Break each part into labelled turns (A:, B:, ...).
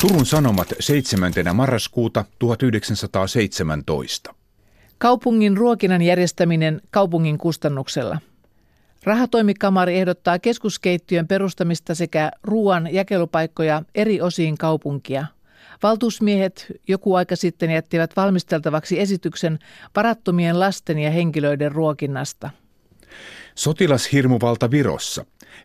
A: Turun Sanomat 7. marraskuuta 1917.
B: Kaupungin ruokinnan järjestäminen kaupungin kustannuksella. Rahatoimikamari ehdottaa keskuskeittiön perustamista sekä ruoan jakelupaikkoja eri osiin kaupunkia. Valtuusmiehet joku aika sitten jättivät valmisteltavaksi esityksen varattomien lasten ja henkilöiden ruokinnasta.
A: Sotilashirmuvalta Virossa.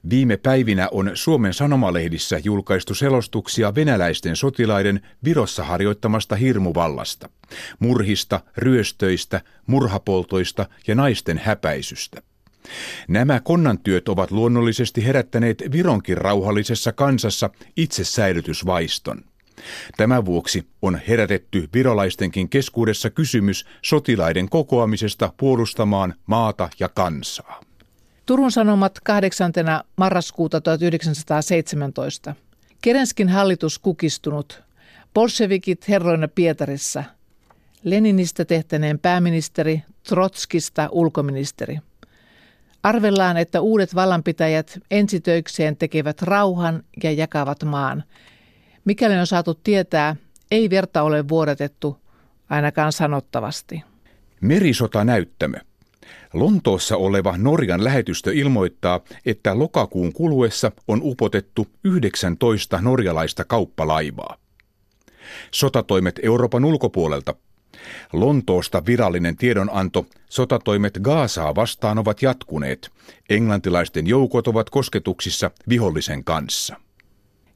A: Viime päivinä on Suomen sanomalehdissä julkaistu selostuksia venäläisten sotilaiden Virossa harjoittamasta hirmuvallasta, murhista, ryöstöistä, murhapoltoista ja naisten häpäisystä. Nämä konnantyöt ovat luonnollisesti herättäneet Vironkin rauhallisessa kansassa itsesäilytysvaiston. Tämän vuoksi on herätetty virolaistenkin keskuudessa kysymys sotilaiden kokoamisesta puolustamaan maata ja kansaa.
B: Turun Sanomat 8. marraskuuta 1917. Kerenskin hallitus kukistunut. Bolshevikit herroina Pietarissa. Leninistä tehtäneen pääministeri, Trotskista ulkoministeri. Arvellaan, että uudet vallanpitäjät ensitöikseen tekevät rauhan ja jakavat maan. Mikäli on saatu tietää, ei verta ole vuodatettu, ainakaan sanottavasti.
A: Merisota näyttämö. Lontoossa oleva Norjan lähetystö ilmoittaa, että lokakuun kuluessa on upotettu 19 norjalaista kauppalaivaa. Sotatoimet Euroopan ulkopuolelta. Lontoosta virallinen tiedonanto sotatoimet Gaasaa vastaan ovat jatkuneet. Englantilaisten joukot ovat kosketuksissa vihollisen kanssa.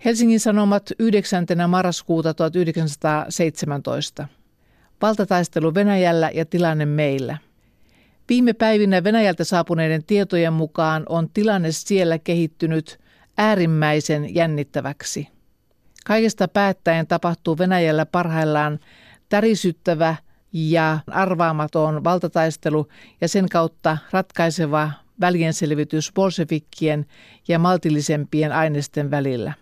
B: Helsingin Sanomat 9. marraskuuta 1917. Valtataistelu Venäjällä ja tilanne meillä. Viime päivinä Venäjältä saapuneiden tietojen mukaan on tilanne siellä kehittynyt äärimmäisen jännittäväksi. Kaikesta päättäen tapahtuu Venäjällä parhaillaan tärisyttävä ja arvaamaton valtataistelu ja sen kautta ratkaiseva välienselvitys bolshevikkien ja maltillisempien aineisten välillä.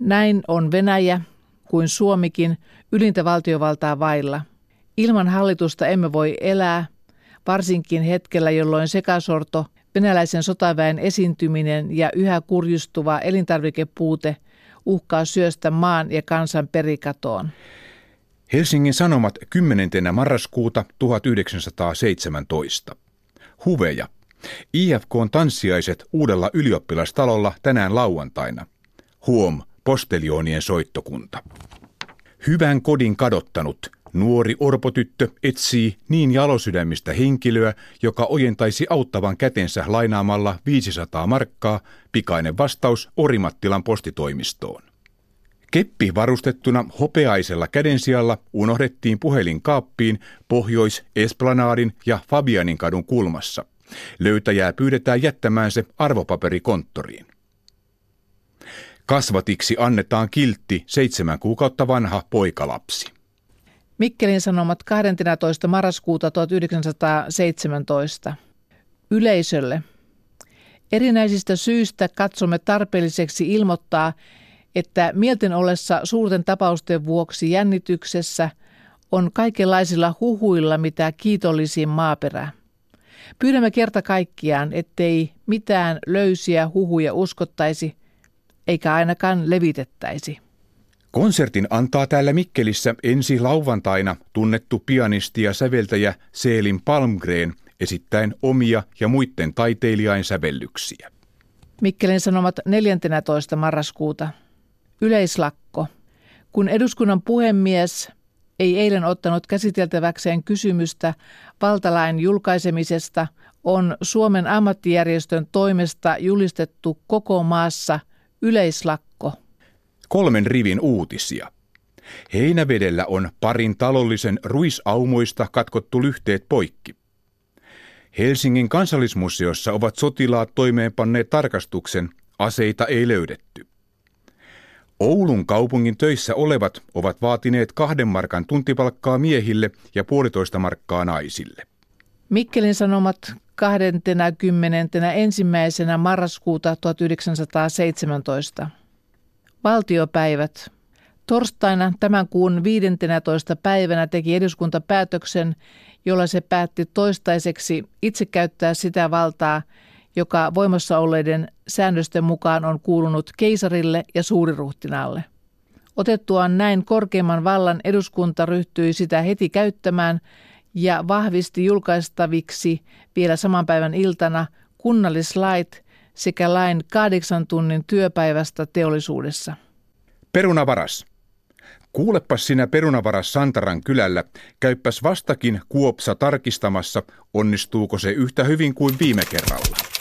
B: Näin on Venäjä kuin Suomikin ylintä valtiovaltaa vailla. Ilman hallitusta emme voi elää – varsinkin hetkellä, jolloin sekasorto, venäläisen sotaväen esiintyminen ja yhä kurjustuva elintarvikepuute uhkaa syöstä maan ja kansan perikatoon.
A: Helsingin Sanomat 10. marraskuuta 1917. Huveja. IFK on tanssiaiset uudella ylioppilastalolla tänään lauantaina. Huom, postelioonien soittokunta. Hyvän kodin kadottanut – Nuori orpotyttö etsii niin jalosydämistä henkilöä, joka ojentaisi auttavan kätensä lainaamalla 500 markkaa, pikainen vastaus Orimattilan postitoimistoon. Keppi varustettuna hopeaisella kädensijalla unohdettiin puhelin kaappiin Pohjois-Esplanadin ja Fabianin kadun kulmassa. Löytäjää pyydetään jättämään se arvopaperikonttoriin. Kasvatiksi annetaan kiltti seitsemän kuukautta vanha poikalapsi.
B: Mikkelin Sanomat 12. marraskuuta 1917. Yleisölle. Erinäisistä syistä katsomme tarpeelliseksi ilmoittaa, että mielten ollessa suurten tapausten vuoksi jännityksessä on kaikenlaisilla huhuilla mitä kiitollisin maaperä. Pyydämme kerta kaikkiaan, ettei mitään löysiä huhuja uskottaisi, eikä ainakaan levitettäisi.
A: Konsertin antaa täällä Mikkelissä ensi lauantaina tunnettu pianisti ja säveltäjä Seelin Palmgren esittäen omia ja muiden taiteilijain sävellyksiä.
B: Mikkelin Sanomat 14. marraskuuta. Yleislakko. Kun eduskunnan puhemies ei eilen ottanut käsiteltäväkseen kysymystä valtalain julkaisemisesta, on Suomen ammattijärjestön toimesta julistettu koko maassa yleislakko
A: kolmen rivin uutisia. Heinävedellä on parin talollisen ruisaumoista katkottu lyhteet poikki. Helsingin kansallismuseossa ovat sotilaat toimeenpanneet tarkastuksen, aseita ei löydetty. Oulun kaupungin töissä olevat ovat vaatineet kahden markan tuntipalkkaa miehille ja puolitoista markkaa naisille.
B: Mikkelin Sanomat 21. marraskuuta 1917. Valtiopäivät. Torstaina tämän kuun 15. päivänä teki eduskunta päätöksen, jolla se päätti toistaiseksi itse käyttää sitä valtaa, joka voimassa olleiden säännösten mukaan on kuulunut keisarille ja suuriruhtinaalle. Otettuaan näin korkeimman vallan eduskunta ryhtyi sitä heti käyttämään ja vahvisti julkaistaviksi vielä saman päivän iltana kunnallislait sekä lain kahdeksan tunnin työpäivästä teollisuudessa.
A: Perunavaras. Kuulepas sinä perunavaras Santaran kylällä, käyppäs vastakin Kuopsa tarkistamassa, onnistuuko se yhtä hyvin kuin viime kerralla.